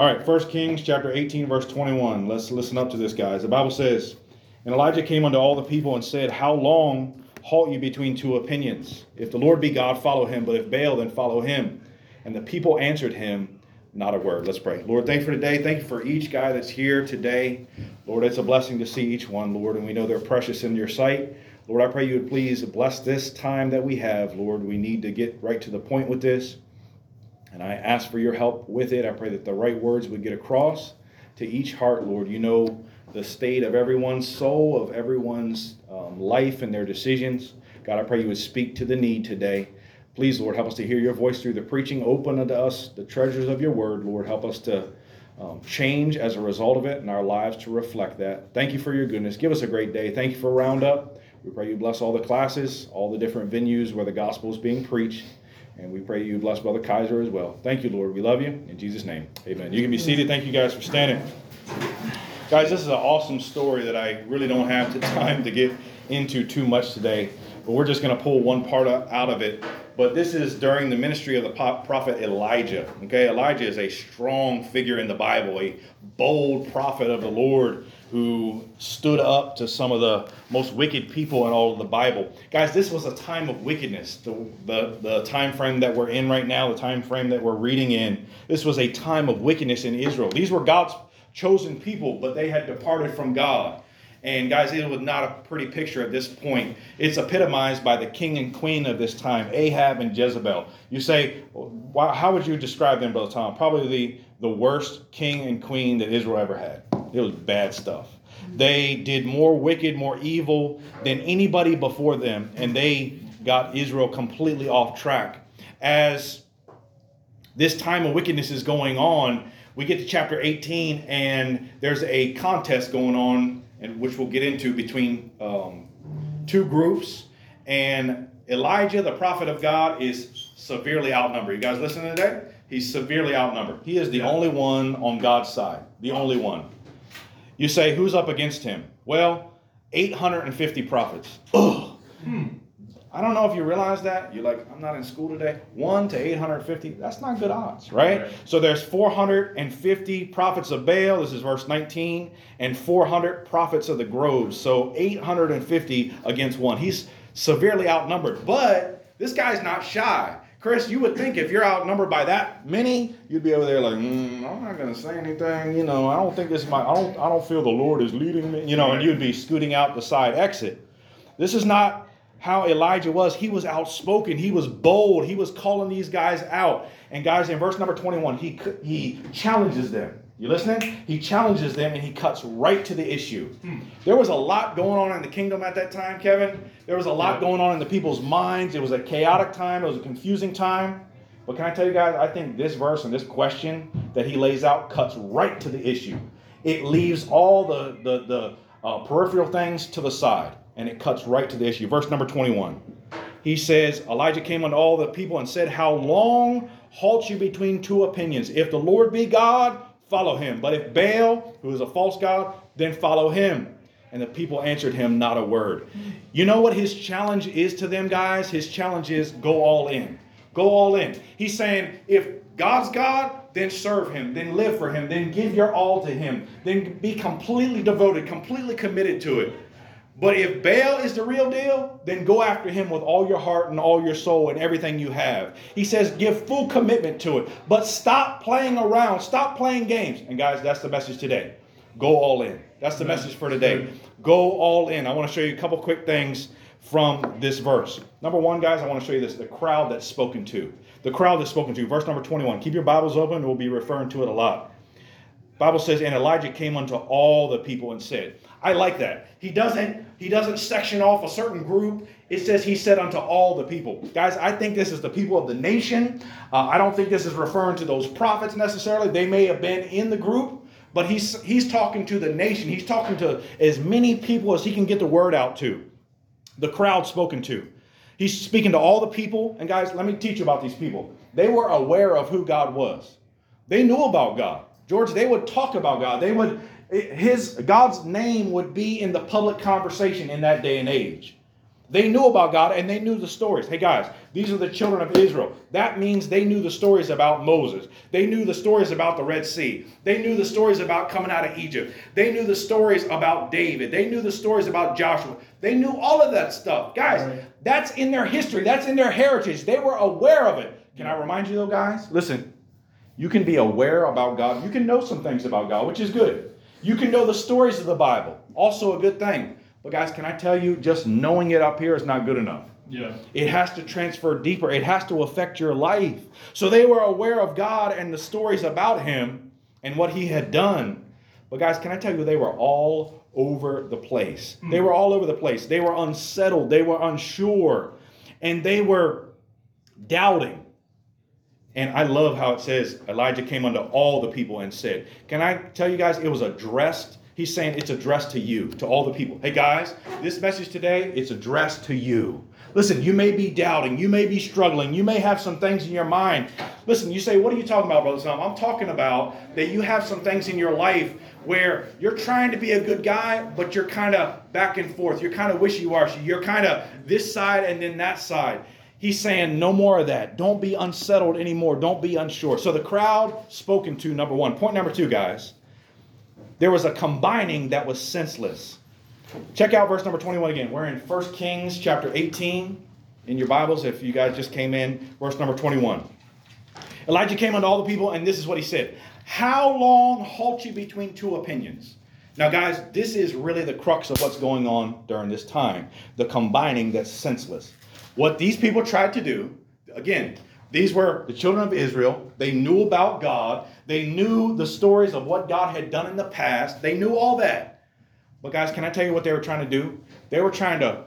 All right, 1 Kings chapter 18, verse 21. Let's listen up to this, guys. The Bible says, And Elijah came unto all the people and said, How long halt you between two opinions? If the Lord be God, follow him, but if Baal, then follow him. And the people answered him, Not a word. Let's pray. Lord, thank you for today. Thank you for each guy that's here today. Lord, it's a blessing to see each one, Lord, and we know they're precious in your sight. Lord, I pray you would please bless this time that we have, Lord. We need to get right to the point with this. And I ask for your help with it. I pray that the right words would get across to each heart, Lord. You know the state of everyone's soul, of everyone's um, life and their decisions. God, I pray you would speak to the need today. Please, Lord, help us to hear your voice through the preaching. Open unto us the treasures of your word, Lord. Help us to um, change as a result of it and our lives to reflect that. Thank you for your goodness. Give us a great day. Thank you for Roundup. We pray you bless all the classes, all the different venues where the gospel is being preached. And we pray you bless Brother Kaiser as well. Thank you, Lord. We love you. In Jesus' name, amen. You can be seated. Thank you guys for standing. Guys, this is an awesome story that I really don't have the time to get into too much today, but we're just going to pull one part out of it. But this is during the ministry of the prophet Elijah. Okay, Elijah is a strong figure in the Bible, a bold prophet of the Lord who stood up to some of the most wicked people in all of the Bible. Guys, this was a time of wickedness. The, the, the time frame that we're in right now, the time frame that we're reading in, this was a time of wickedness in Israel. These were God's chosen people, but they had departed from God. And guys, it was not a pretty picture at this point. It's epitomized by the king and queen of this time, Ahab and Jezebel. You say, how would you describe them, Brother Tom? Probably the, the worst king and queen that Israel ever had. It was bad stuff. They did more wicked, more evil than anybody before them, and they got Israel completely off track. As this time of wickedness is going on, we get to chapter 18, and there's a contest going on, and which we'll get into between um, two groups. And Elijah, the prophet of God, is severely outnumbered. You guys listening today? He's severely outnumbered. He is the only one on God's side, the only one. You say, who's up against him? Well, 850 prophets. Ugh. Hmm. I don't know if you realize that. You're like, I'm not in school today. 1 to 850, that's not good odds, right? right? So there's 450 prophets of Baal, this is verse 19, and 400 prophets of the groves. So 850 against one. He's severely outnumbered, but this guy's not shy. Chris, you would think if you're outnumbered by that many, you'd be over there like, mm, I'm not going to say anything. You know, I don't think this is my. I don't. I don't feel the Lord is leading me. You know, and you'd be scooting out the side exit. This is not how Elijah was. He was outspoken. He was bold. He was calling these guys out. And guys, in verse number 21, he he challenges them. You listening? He challenges them and he cuts right to the issue. Hmm. There was a lot going on in the kingdom at that time, Kevin. There was a lot going on in the people's minds. It was a chaotic time, it was a confusing time. But can I tell you guys, I think this verse and this question that he lays out cuts right to the issue. It leaves all the, the, the uh, peripheral things to the side and it cuts right to the issue. Verse number 21. He says, Elijah came unto all the people and said, How long halt you between two opinions? If the Lord be God, follow him. But if Baal, who is a false god, then follow him. And the people answered him not a word. You know what his challenge is to them, guys? His challenge is go all in. Go all in. He's saying, if God's God, then serve him, then live for him, then give your all to him, then be completely devoted, completely committed to it. But if Baal is the real deal, then go after him with all your heart and all your soul and everything you have. He says, give full commitment to it. But stop playing around. Stop playing games. And guys, that's the message today. Go all in. That's the message for today. Go all in. I want to show you a couple quick things from this verse. Number one, guys, I want to show you this the crowd that's spoken to. The crowd that's spoken to. Verse number 21. Keep your Bibles open. We'll be referring to it a lot. Bible says, and Elijah came unto all the people and said, I like that. He doesn't he doesn't section off a certain group. It says he said unto all the people. Guys, I think this is the people of the nation. Uh, I don't think this is referring to those prophets necessarily. They may have been in the group, but he's he's talking to the nation. He's talking to as many people as he can get the word out to. The crowd spoken to. He's speaking to all the people. And guys, let me teach you about these people. They were aware of who God was. They knew about God. George, they would talk about God. They would his God's name would be in the public conversation in that day and age. They knew about God and they knew the stories. Hey guys, these are the children of Israel. That means they knew the stories about Moses. They knew the stories about the Red Sea. They knew the stories about coming out of Egypt. They knew the stories about David. They knew the stories about Joshua. They knew all of that stuff. Guys, right. that's in their history, that's in their heritage. They were aware of it. Can I remind you though, guys? Listen, you can be aware about God. You can know some things about God, which is good. You can know the stories of the Bible, also a good thing. But guys, can I tell you, just knowing it up here is not good enough. Yeah. It has to transfer deeper. It has to affect your life. So they were aware of God and the stories about him and what he had done. But guys, can I tell you they were all over the place. Mm. They were all over the place. They were unsettled, they were unsure, and they were doubting. And I love how it says Elijah came unto all the people and said, Can I tell you guys, it was addressed He's saying it's addressed to you, to all the people. Hey guys, this message today, it's addressed to you. Listen, you may be doubting, you may be struggling, you may have some things in your mind. Listen, you say, What are you talking about, Brother Sam? I'm talking about that you have some things in your life where you're trying to be a good guy, but you're kind of back and forth. You're kind of wishy washy. You're kind of this side and then that side. He's saying, No more of that. Don't be unsettled anymore. Don't be unsure. So the crowd spoken to, number one. Point number two, guys there was a combining that was senseless. Check out verse number 21 again. We're in 1 Kings chapter 18 in your Bibles if you guys just came in. Verse number 21. Elijah came unto all the people, and this is what he said How long halt you between two opinions? Now, guys, this is really the crux of what's going on during this time the combining that's senseless. What these people tried to do, again, these were the children of Israel. They knew about God. They knew the stories of what God had done in the past. They knew all that. But, guys, can I tell you what they were trying to do? They were trying to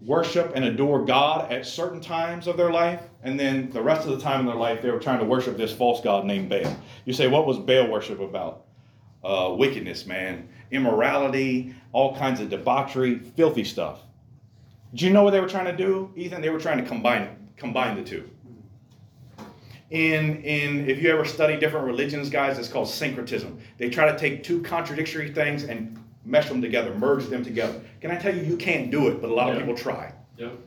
worship and adore God at certain times of their life, and then the rest of the time in their life, they were trying to worship this false God named Baal. You say, what was Baal worship about? Uh, wickedness, man, immorality, all kinds of debauchery, filthy stuff. Do you know what they were trying to do, Ethan? They were trying to combine combine the two in in if you ever study different religions, guys, it's called syncretism. They try to take two contradictory things and mesh them together, merge them together. Can I tell you, you can't do it, but a lot of people try. Yep.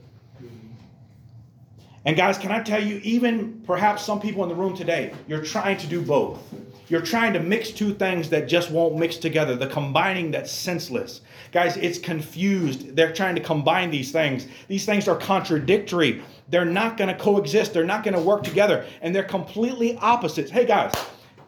And guys, can I tell you, even perhaps some people in the room today, you're trying to do both. You're trying to mix two things that just won't mix together. The combining that's senseless. Guys, it's confused. They're trying to combine these things. These things are contradictory. They're not going to coexist. They're not going to work together. And they're completely opposites. Hey, guys,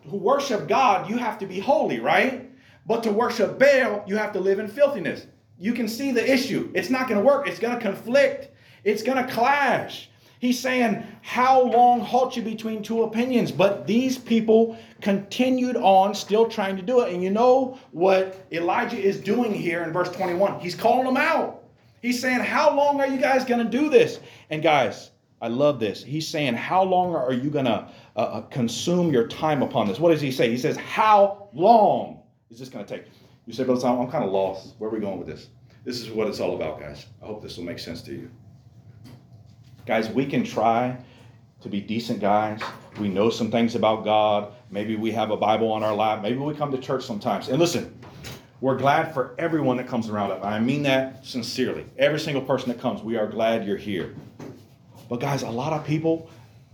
who worship God, you have to be holy, right? But to worship Baal, you have to live in filthiness. You can see the issue. It's not going to work. It's going to conflict. It's going to clash. He's saying, How long halt you between two opinions? But these people continued on, still trying to do it. And you know what Elijah is doing here in verse 21? He's calling them out. He's saying, How long are you guys going to do this? And guys, I love this. He's saying, How long are you going to uh, uh, consume your time upon this? What does he say? He says, How long is this going to take? You say, I'm kind of lost. Where are we going with this? This is what it's all about, guys. I hope this will make sense to you. Guys, we can try to be decent guys. We know some things about God. Maybe we have a Bible on our lap. Maybe we come to church sometimes. And listen, we're glad for everyone that comes around. I mean that sincerely. Every single person that comes, we are glad you're here. But guys, a lot of people,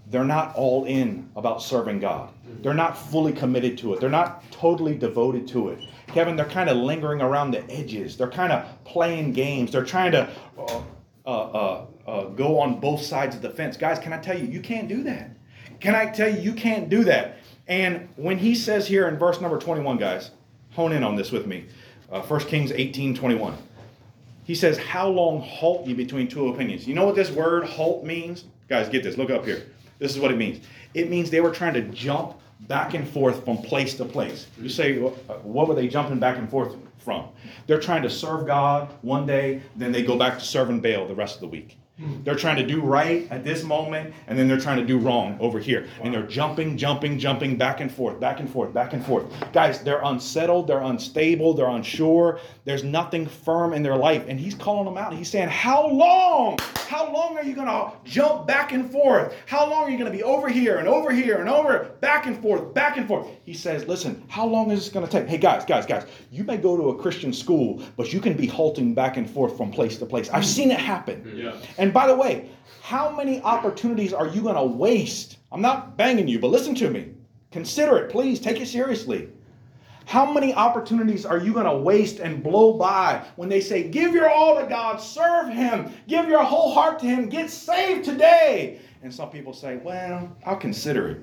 they're not all in about serving God. They're not fully committed to it. They're not totally devoted to it. Kevin, they're kind of lingering around the edges. They're kind of playing games. They're trying to uh, uh, uh, uh, go on both sides of the fence. Guys, can I tell you, you can't do that. Can I tell you, you can't do that. And when he says here in verse number 21, guys, hone in on this with me. Uh, 1 Kings 18 21. He says, How long halt you between two opinions? You know what this word halt means? Guys, get this. Look up here. This is what it means. It means they were trying to jump back and forth from place to place. You say, what were they jumping back and forth from? They're trying to serve God one day, then they go back to serving Baal the rest of the week. They're trying to do right at this moment, and then they're trying to do wrong over here. And they're jumping, jumping, jumping back and forth, back and forth, back and forth. Guys, they're unsettled, they're unstable, they're unsure. There's nothing firm in their life. And he's calling them out. He's saying, How long? How long are you going to jump back and forth? How long are you going to be over here and over here and over, back and forth, back and forth? He says, Listen, how long is this going to take? Hey, guys, guys, guys, you may go to a Christian school, but you can be halting back and forth from place to place. I've seen it happen. Yeah. And by the way, how many opportunities are you going to waste? I'm not banging you, but listen to me. Consider it, please. Take it seriously. How many opportunities are you going to waste and blow by when they say, Give your all to God, serve Him, give your whole heart to Him, get saved today? And some people say, Well, I'll consider it.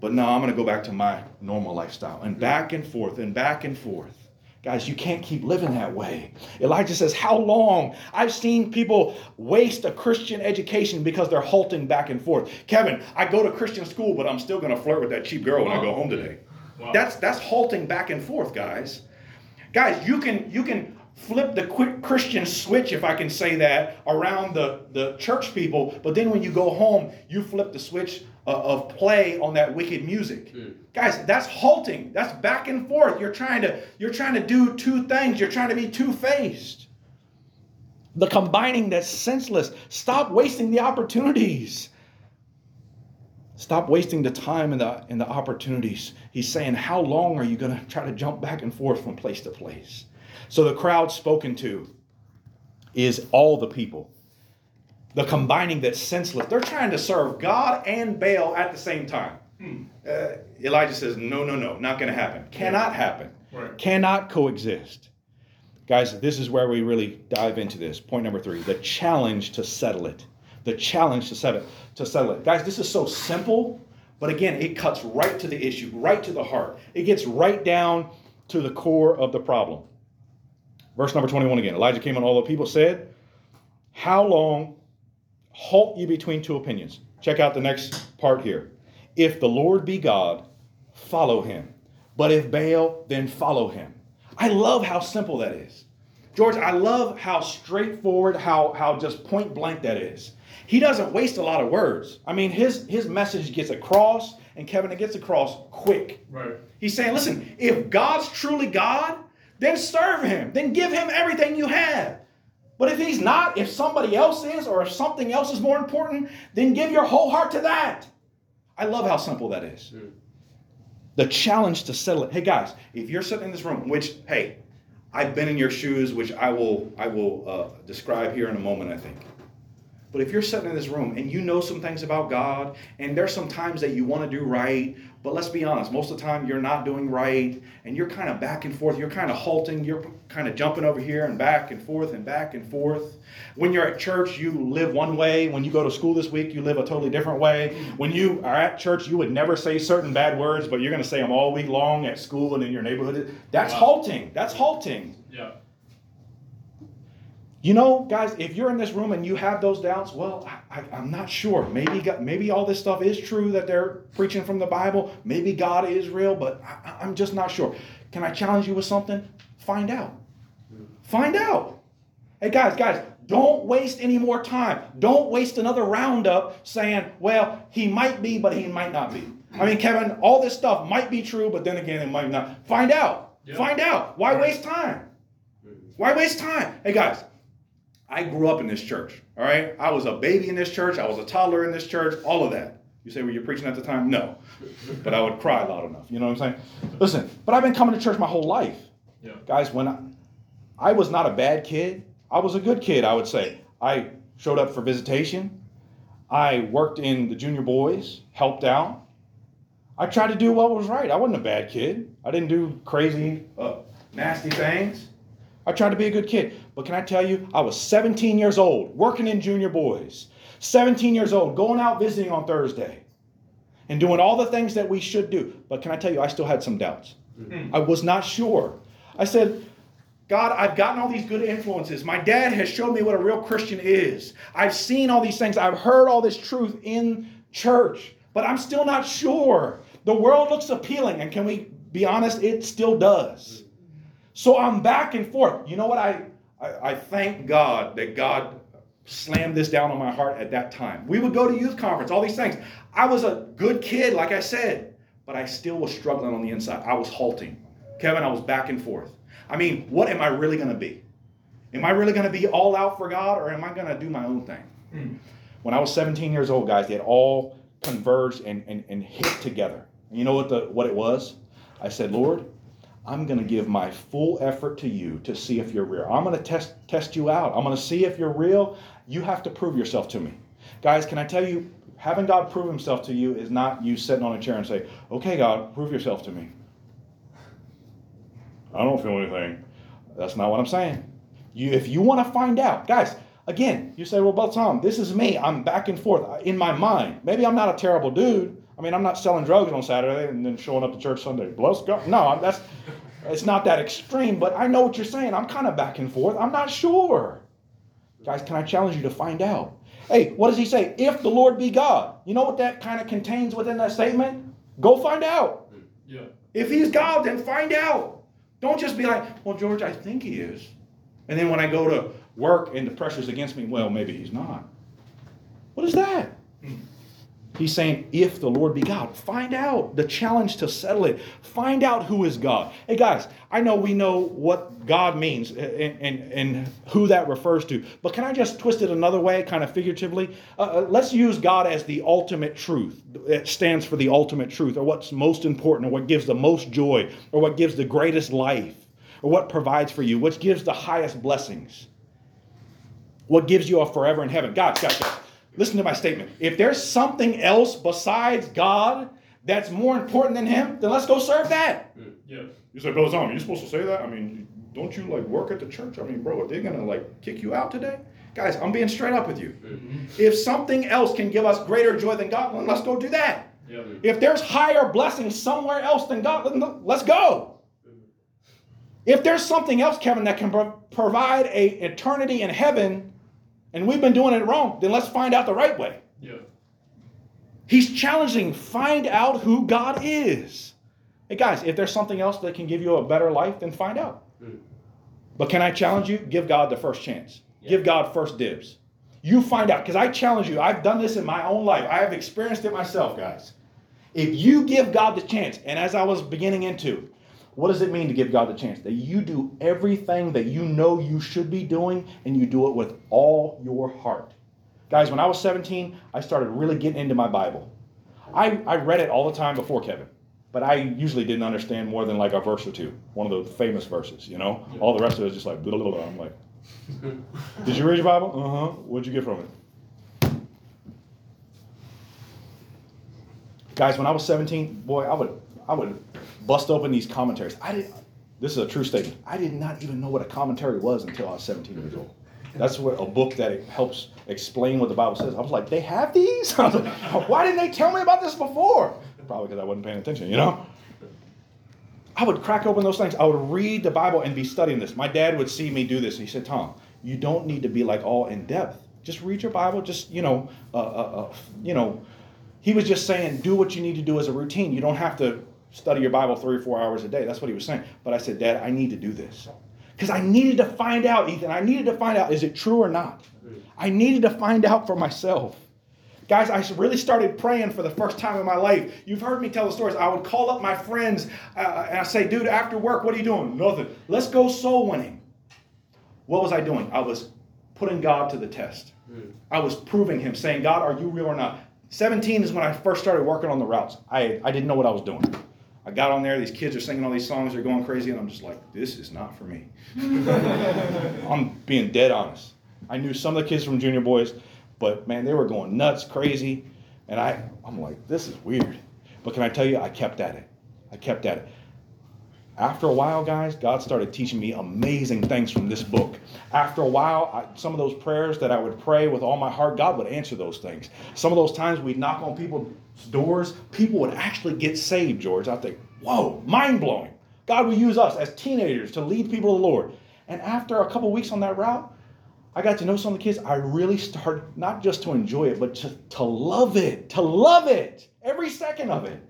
But no, I'm going to go back to my normal lifestyle and back and forth and back and forth. Guys, you can't keep living that way. Elijah says, How long? I've seen people waste a Christian education because they're halting back and forth. Kevin, I go to Christian school, but I'm still going to flirt with that cheap girl when I go home today. Wow. That's that's halting back and forth, guys. Guys, you can you can flip the quick Christian switch, if I can say that, around the, the church people, but then when you go home, you flip the switch Uh, of play on that wicked music. Hmm. Guys, that's halting. That's back and forth. You're trying to you're trying to do two things. You're trying to be two-faced. The combining that's senseless. Stop wasting the opportunities. Stop wasting the time and the, and the opportunities. He's saying, How long are you going to try to jump back and forth from place to place? So the crowd spoken to is all the people. The combining that's senseless. They're trying to serve God and Baal at the same time. Uh, Elijah says, No, no, no, not going to happen. Cannot happen. Right. Cannot coexist. Guys, this is where we really dive into this. Point number three the challenge to settle it. The challenge to settle it. To settle it. Guys, this is so simple, but again, it cuts right to the issue, right to the heart. It gets right down to the core of the problem. Verse number 21 again. Elijah came on all the people said, How long halt you between two opinions? Check out the next part here. If the Lord be God, follow him. But if Baal, then follow him. I love how simple that is. George, I love how straightforward, how, how just point blank that is. He doesn't waste a lot of words. I mean, his, his message gets across, and Kevin, it gets across quick. Right. He's saying, listen, if God's truly God, then serve him. Then give him everything you have. But if he's not, if somebody else is, or if something else is more important, then give your whole heart to that. I love how simple that is. The challenge to settle it. Hey guys, if you're sitting in this room, which hey, I've been in your shoes, which I will I will uh, describe here in a moment, I think. But if you're sitting in this room and you know some things about God, and there's some times that you want to do right, but let's be honest, most of the time you're not doing right, and you're kind of back and forth, you're kind of halting, you're kind of jumping over here and back and forth and back and forth. When you're at church, you live one way. When you go to school this week, you live a totally different way. When you are at church, you would never say certain bad words, but you're going to say them all week long at school and in your neighborhood. That's Wow. halting. That's halting. Yeah. You know, guys, if you're in this room and you have those doubts, well, I, I, am not sure. Maybe God, maybe all this stuff is true that they're preaching from the Bible. Maybe God is real, but I, I'm just not sure. Can I challenge you with something? Find out. Find out. Hey, guys, guys, don't waste any more time. Don't waste another roundup saying, well, he might be, but he might not be. I mean, Kevin, all this stuff might be true, but then again, it might not. Find out. Yeah. Find out. Why waste time? Why waste time? Hey, guys, I grew up in this church, all right? I was a baby in this church. I was a toddler in this church, all of that. You say, were you preaching at the time? No. But I would cry loud enough. You know what I'm saying? Listen, but I've been coming to church my whole life. Yeah. Guys, when I, I was not a bad kid, I was a good kid, I would say. I showed up for visitation. I worked in the junior boys, helped out. I tried to do what was right. I wasn't a bad kid. I didn't do crazy, uh, nasty things. I tried to be a good kid. But can I tell you, I was 17 years old, working in junior boys. 17 years old, going out visiting on Thursday and doing all the things that we should do. But can I tell you, I still had some doubts. Hmm. I was not sure. I said, God, I've gotten all these good influences. My dad has shown me what a real Christian is. I've seen all these things. I've heard all this truth in church, but I'm still not sure. The world looks appealing, and can we be honest? It still does. So I'm back and forth. You know what? I, I, I thank God that God slammed this down on my heart at that time. We would go to youth conference, all these things. I was a good kid, like I said, but I still was struggling on the inside. I was halting. Kevin, I was back and forth. I mean, what am I really going to be? Am I really going to be all out for God or am I going to do my own thing? Mm. When I was 17 years old, guys, it all converged and, and, and hit together. You know what, the, what it was? I said, Lord, I'm going to give my full effort to you to see if you're real. I'm going to test, test you out. I'm going to see if you're real. You have to prove yourself to me. Guys, can I tell you, having God prove himself to you is not you sitting on a chair and say, okay, God, prove yourself to me. I don't feel anything. That's not what I'm saying. You, if you want to find out, guys, again, you say, well, but Tom, this is me. I'm back and forth uh, in my mind. Maybe I'm not a terrible dude. I mean, I'm not selling drugs on Saturday and then showing up to church Sunday. Bless God. No, that's it's not that extreme, but I know what you're saying. I'm kind of back and forth. I'm not sure. Guys, can I challenge you to find out? Hey, what does he say? If the Lord be God. You know what that kind of contains within that statement? Go find out. Yeah. If he's God, then find out. Don't just be like, well, George, I think he is. And then when I go to work and the pressure's against me, well, maybe he's not. What is that? Hmm. He's saying, if the Lord be God, find out the challenge to settle it. Find out who is God. Hey, guys, I know we know what God means and, and, and who that refers to, but can I just twist it another way, kind of figuratively? Uh, uh, let's use God as the ultimate truth. It stands for the ultimate truth, or what's most important, or what gives the most joy, or what gives the greatest life, or what provides for you, what gives the highest blessings, what gives you a forever in heaven. God, God, God. Listen to my statement. If there's something else besides God that's more important than Him, then let's go serve that. Yeah. You say, Brother Tom, you're supposed to say that? I mean, don't you like work at the church? I mean, bro, are they gonna like kick you out today? Guys, I'm being straight up with you. Mm-hmm. If something else can give us greater joy than God, then let's go do that. Yeah. If there's higher blessings somewhere else than God, let's go. Mm-hmm. If there's something else, Kevin, that can pro- provide a eternity in heaven and we've been doing it wrong, then let's find out the right way. Yeah. He's challenging, find out who God is. Hey guys, if there's something else that can give you a better life, then find out. Mm. But can I challenge you? Give God the first chance. Yeah. Give God first dibs. You find out, because I challenge you. I've done this in my own life. I have experienced it myself, guys. If you give God the chance, and as I was beginning into, what does it mean to give God the chance? That you do everything that you know you should be doing and you do it with all your heart. Guys, when I was 17, I started really getting into my Bible. I, I read it all the time before Kevin, but I usually didn't understand more than like a verse or two, one of the famous verses, you know? All the rest of it is just like, blah, blah, blah. I'm like, did you read your Bible? Uh huh. What'd you get from it? Guys, when I was 17, boy, I would I would bust open these commentaries. I did. This is a true statement. I did not even know what a commentary was until I was 17 years old. That's what a book that helps explain what the Bible says. I was like, they have these? I was like, why didn't they tell me about this before? Probably because I wasn't paying attention, you know? I would crack open those things. I would read the Bible and be studying this. My dad would see me do this. And He said, Tom, you don't need to be like all in depth. Just read your Bible. Just, you know, uh, uh, uh, you know, he was just saying, do what you need to do as a routine. You don't have to study your Bible three or four hours a day. That's what he was saying. But I said, Dad, I need to do this. Because I needed to find out, Ethan, I needed to find out, is it true or not? I needed to find out for myself. Guys, I really started praying for the first time in my life. You've heard me tell the stories. I would call up my friends uh, and I say, dude, after work, what are you doing? Nothing. Let's go soul winning. What was I doing? I was putting God to the test. I was proving him, saying, God, are you real or not? 17 is when I first started working on the routes. I, I didn't know what I was doing. I got on there, these kids are singing all these songs, they're going crazy, and I'm just like, this is not for me. I'm being dead honest. I knew some of the kids from junior boys, but man, they were going nuts, crazy, and I, I'm like, this is weird. But can I tell you, I kept at it. I kept at it. After a while, guys, God started teaching me amazing things from this book. After a while, I, some of those prayers that I would pray with all my heart, God would answer those things. Some of those times we'd knock on people's doors, people would actually get saved, George. I think, whoa, mind blowing. God would use us as teenagers to lead people to the Lord. And after a couple weeks on that route, I got to know some of the kids. I really started not just to enjoy it, but to, to love it, to love it, every second of it.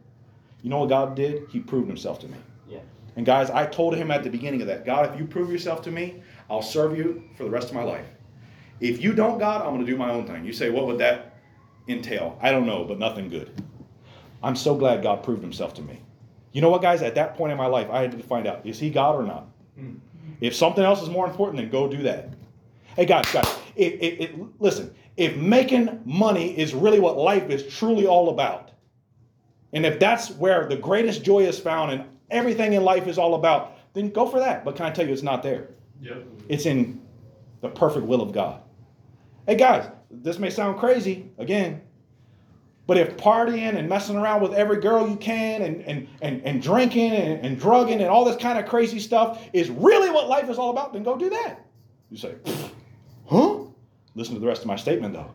You know what God did? He proved himself to me. And guys, I told him at the beginning of that, God, if you prove yourself to me, I'll serve you for the rest of my life. If you don't, God, I'm going to do my own thing. You say, what would that entail? I don't know, but nothing good. I'm so glad God proved himself to me. You know what, guys? At that point in my life, I had to find out is he God or not? Mm. If something else is more important, then go do that. Hey, guys, guys, it, it, it, listen, if making money is really what life is truly all about, and if that's where the greatest joy is found and everything in life is all about, then go for that. But can I tell you, it's not there. Yep. It's in the perfect will of God. Hey, guys, this may sound crazy again, but if partying and messing around with every girl you can and, and, and, and drinking and, and drugging and all this kind of crazy stuff is really what life is all about, then go do that. You say, huh? Listen to the rest of my statement though.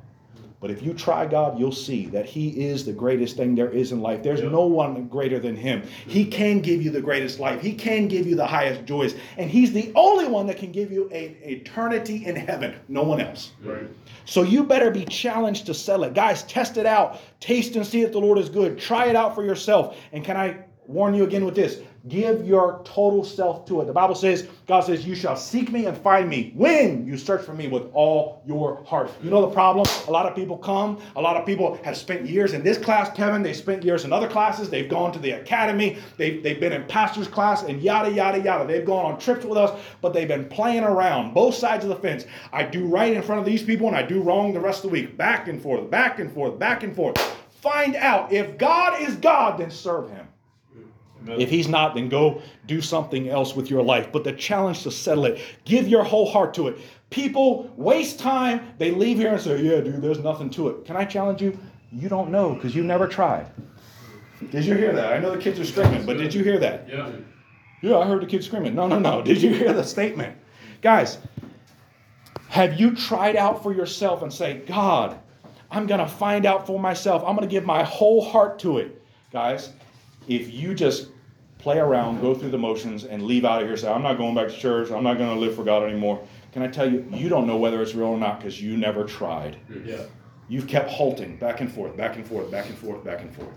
But if you try God, you'll see that He is the greatest thing there is in life. There's no one greater than Him. He can give you the greatest life, He can give you the highest joys. And He's the only one that can give you an eternity in heaven. No one else. Right. So you better be challenged to sell it. Guys, test it out. Taste and see that the Lord is good. Try it out for yourself. And can I warn you again with this? Give your total self to it. The Bible says, God says, You shall seek me and find me when you search for me with all your heart. You know the problem? A lot of people come, a lot of people have spent years in this class, Kevin. They spent years in other classes. They've gone to the academy. They've, they've been in pastor's class and yada, yada, yada. They've gone on trips with us, but they've been playing around both sides of the fence. I do right in front of these people and I do wrong the rest of the week. Back and forth, back and forth, back and forth. Find out if God is God, then serve him. If he's not, then go do something else with your life. But the challenge to settle it, give your whole heart to it. People waste time, they leave here and say, Yeah, dude, there's nothing to it. Can I challenge you? You don't know because you never tried. Did you hear that? I know the kids are screaming, but did you hear that? Yeah. Yeah, I heard the kids screaming. No, no, no. Did you hear the statement? Guys, have you tried out for yourself and say, God, I'm going to find out for myself. I'm going to give my whole heart to it. Guys, if you just play around, go through the motions, and leave out of here, say, I'm not going back to church, I'm not going to live for God anymore, can I tell you, you don't know whether it's real or not because you never tried. Yeah. You've kept halting back and forth, back and forth, back and forth, back and forth.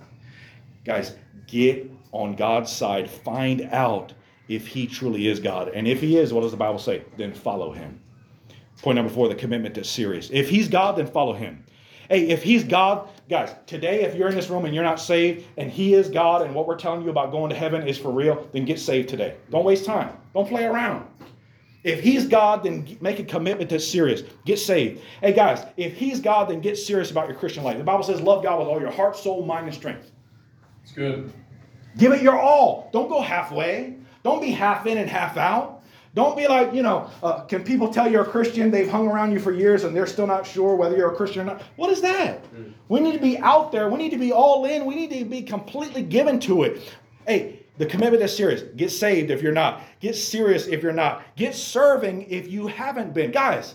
Guys, get on God's side. Find out if He truly is God. And if He is, what does the Bible say? Then follow Him. Point number four the commitment is serious. If He's God, then follow Him. Hey, if He's God, guys, today, if you're in this room and you're not saved and He is God and what we're telling you about going to heaven is for real, then get saved today. Don't waste time. Don't play around. If He's God, then make a commitment that's serious. Get saved. Hey, guys, if He's God, then get serious about your Christian life. The Bible says, love God with all your heart, soul, mind, and strength. It's good. Give it your all. Don't go halfway. Don't be half in and half out. Don't be like, you know, uh, can people tell you're a Christian? They've hung around you for years and they're still not sure whether you're a Christian or not. What is that? Mm. We need to be out there. We need to be all in. We need to be completely given to it. Hey, the commitment is serious. Get saved if you're not. Get serious if you're not. Get serving if you haven't been. Guys,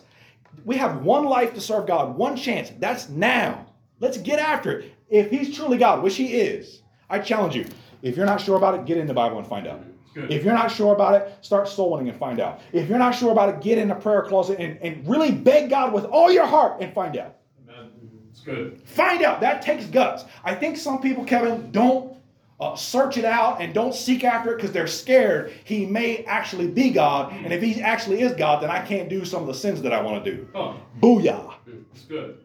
we have one life to serve God, one chance. That's now. Let's get after it. If He's truly God, which He is, I challenge you. If you're not sure about it, get in the Bible and find out. Good. If you're not sure about it, start soul winning and find out. If you're not sure about it, get in the prayer closet and, and really beg God with all your heart and find out. Amen. It's good. Find out. That takes guts. I think some people, Kevin, don't uh, search it out and don't seek after it because they're scared he may actually be God. And if he actually is God, then I can't do some of the sins that I want to do. Oh. Booyah. It's good.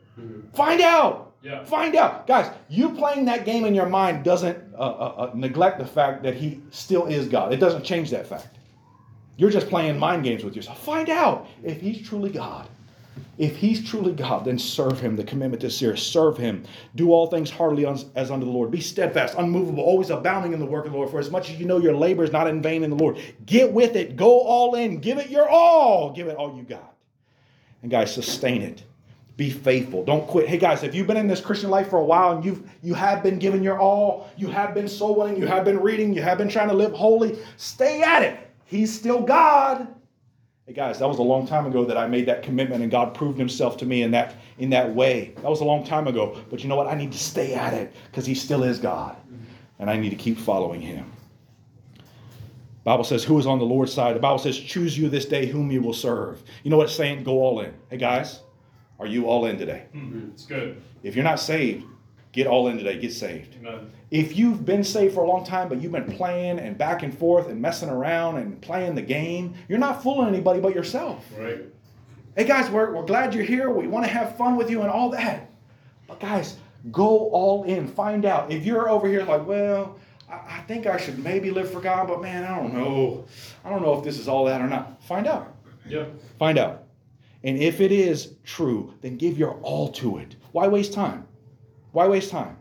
Find out. Yeah. Find out. Guys, you playing that game in your mind doesn't uh, uh, uh, neglect the fact that he still is God. It doesn't change that fact. You're just playing mind games with yourself. Find out if he's truly God. If he's truly God, then serve him. The commitment is serious. Serve him. Do all things heartily as unto the Lord. Be steadfast, unmovable, always abounding in the work of the Lord. For as much as you know your labor is not in vain in the Lord. Get with it. Go all in. Give it your all. Give it all you got. And guys, sustain it be faithful. Don't quit. Hey guys if you've been in this christian life for a while and you've you have been giving your all you have been soul winning you have been reading you have been trying to live holy stay at it. He's still god. Hey guys that was a long time ago that i made that commitment and god proved himself to me in that in that way. That was a long time ago. But you know what? I need to stay at it because he still is god. And i need to keep following him. Bible says, who is on the Lord's side? The Bible says, choose you this day whom you will serve. You know what? It's saying? Go all in. Hey guys, are you all in today? Mm-hmm. It's good. If you're not saved, get all in today. Get saved. Amen. If you've been saved for a long time, but you've been playing and back and forth and messing around and playing the game, you're not fooling anybody but yourself. Right. Hey guys, we're, we're glad you're here. We want to have fun with you and all that. But guys, go all in. Find out. If you're over here like, well, I, I think I should maybe live for God, but man, I don't know. I don't know if this is all that or not. Find out. Yep. Find out. And if it is true, then give your all to it. Why waste time? Why waste time?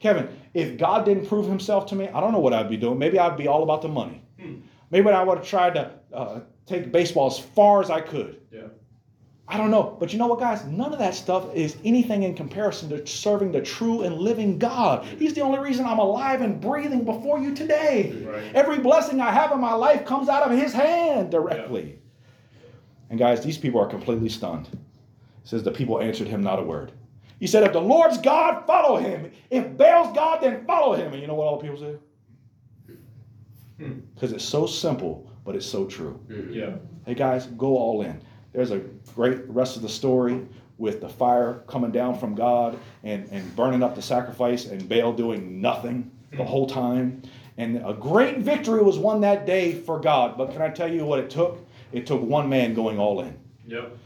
Kevin, if God didn't prove himself to me, I don't know what I'd be doing. Maybe I'd be all about the money. Hmm. Maybe I would have tried to uh, take baseball as far as I could. Yeah. I don't know. But you know what, guys? None of that stuff is anything in comparison to serving the true and living God. He's the only reason I'm alive and breathing before you today. Right. Every blessing I have in my life comes out of His hand directly. And guys, these people are completely stunned. It says the people answered him not a word. He said, If the Lord's God, follow him. If Baal's God, then follow him. And you know what all the people say? Hmm. Because it's so simple, but it's so true. Yeah. Hey guys, go all in. There's a great rest of the story with the fire coming down from God and, and burning up the sacrifice and Baal doing nothing the whole time. And a great victory was won that day for God. But can I tell you what it took? It took one man going all in. Yep.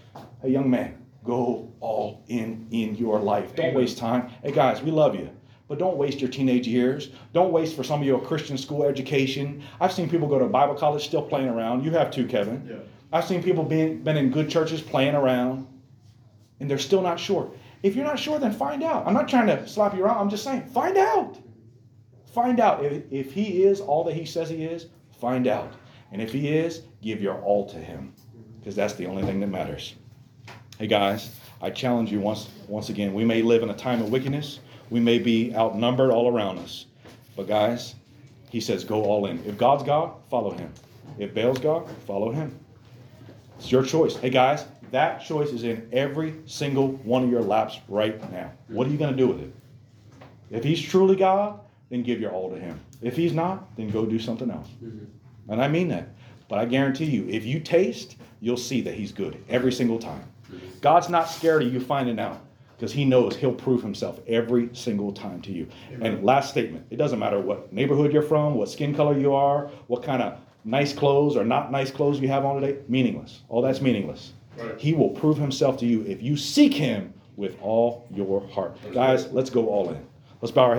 Hey, young man, go all in in your life. Don't waste time. Hey, guys, we love you. But don't waste your teenage years. Don't waste for some of your Christian school education. I've seen people go to Bible college still playing around. You have too, Kevin. Yeah. I've seen people being been in good churches playing around, and they're still not sure. If you're not sure, then find out. I'm not trying to slap you around. I'm just saying, find out. Find out if, if he is all that he says he is. Find out, and if he is, give your all to him, because that's the only thing that matters. Hey guys, I challenge you once once again. We may live in a time of wickedness. We may be outnumbered all around us, but guys, he says, go all in. If God's God, follow him. If Baal's God, follow him. It's your choice. Hey guys, that choice is in every single one of your laps right now. What are you going to do with it? If he's truly God, then give your all to him. If he's not, then go do something else. Mm-hmm. And I mean that. But I guarantee you, if you taste, you'll see that he's good every single time. God's not scared of you finding out because he knows he'll prove himself every single time to you. And last statement it doesn't matter what neighborhood you're from, what skin color you are, what kind of nice clothes or not nice clothes you have on today, meaningless. All that's meaningless. Right. He will prove himself to you if you seek him with all your heart. Guys, let's go all in. Let's bow our heads.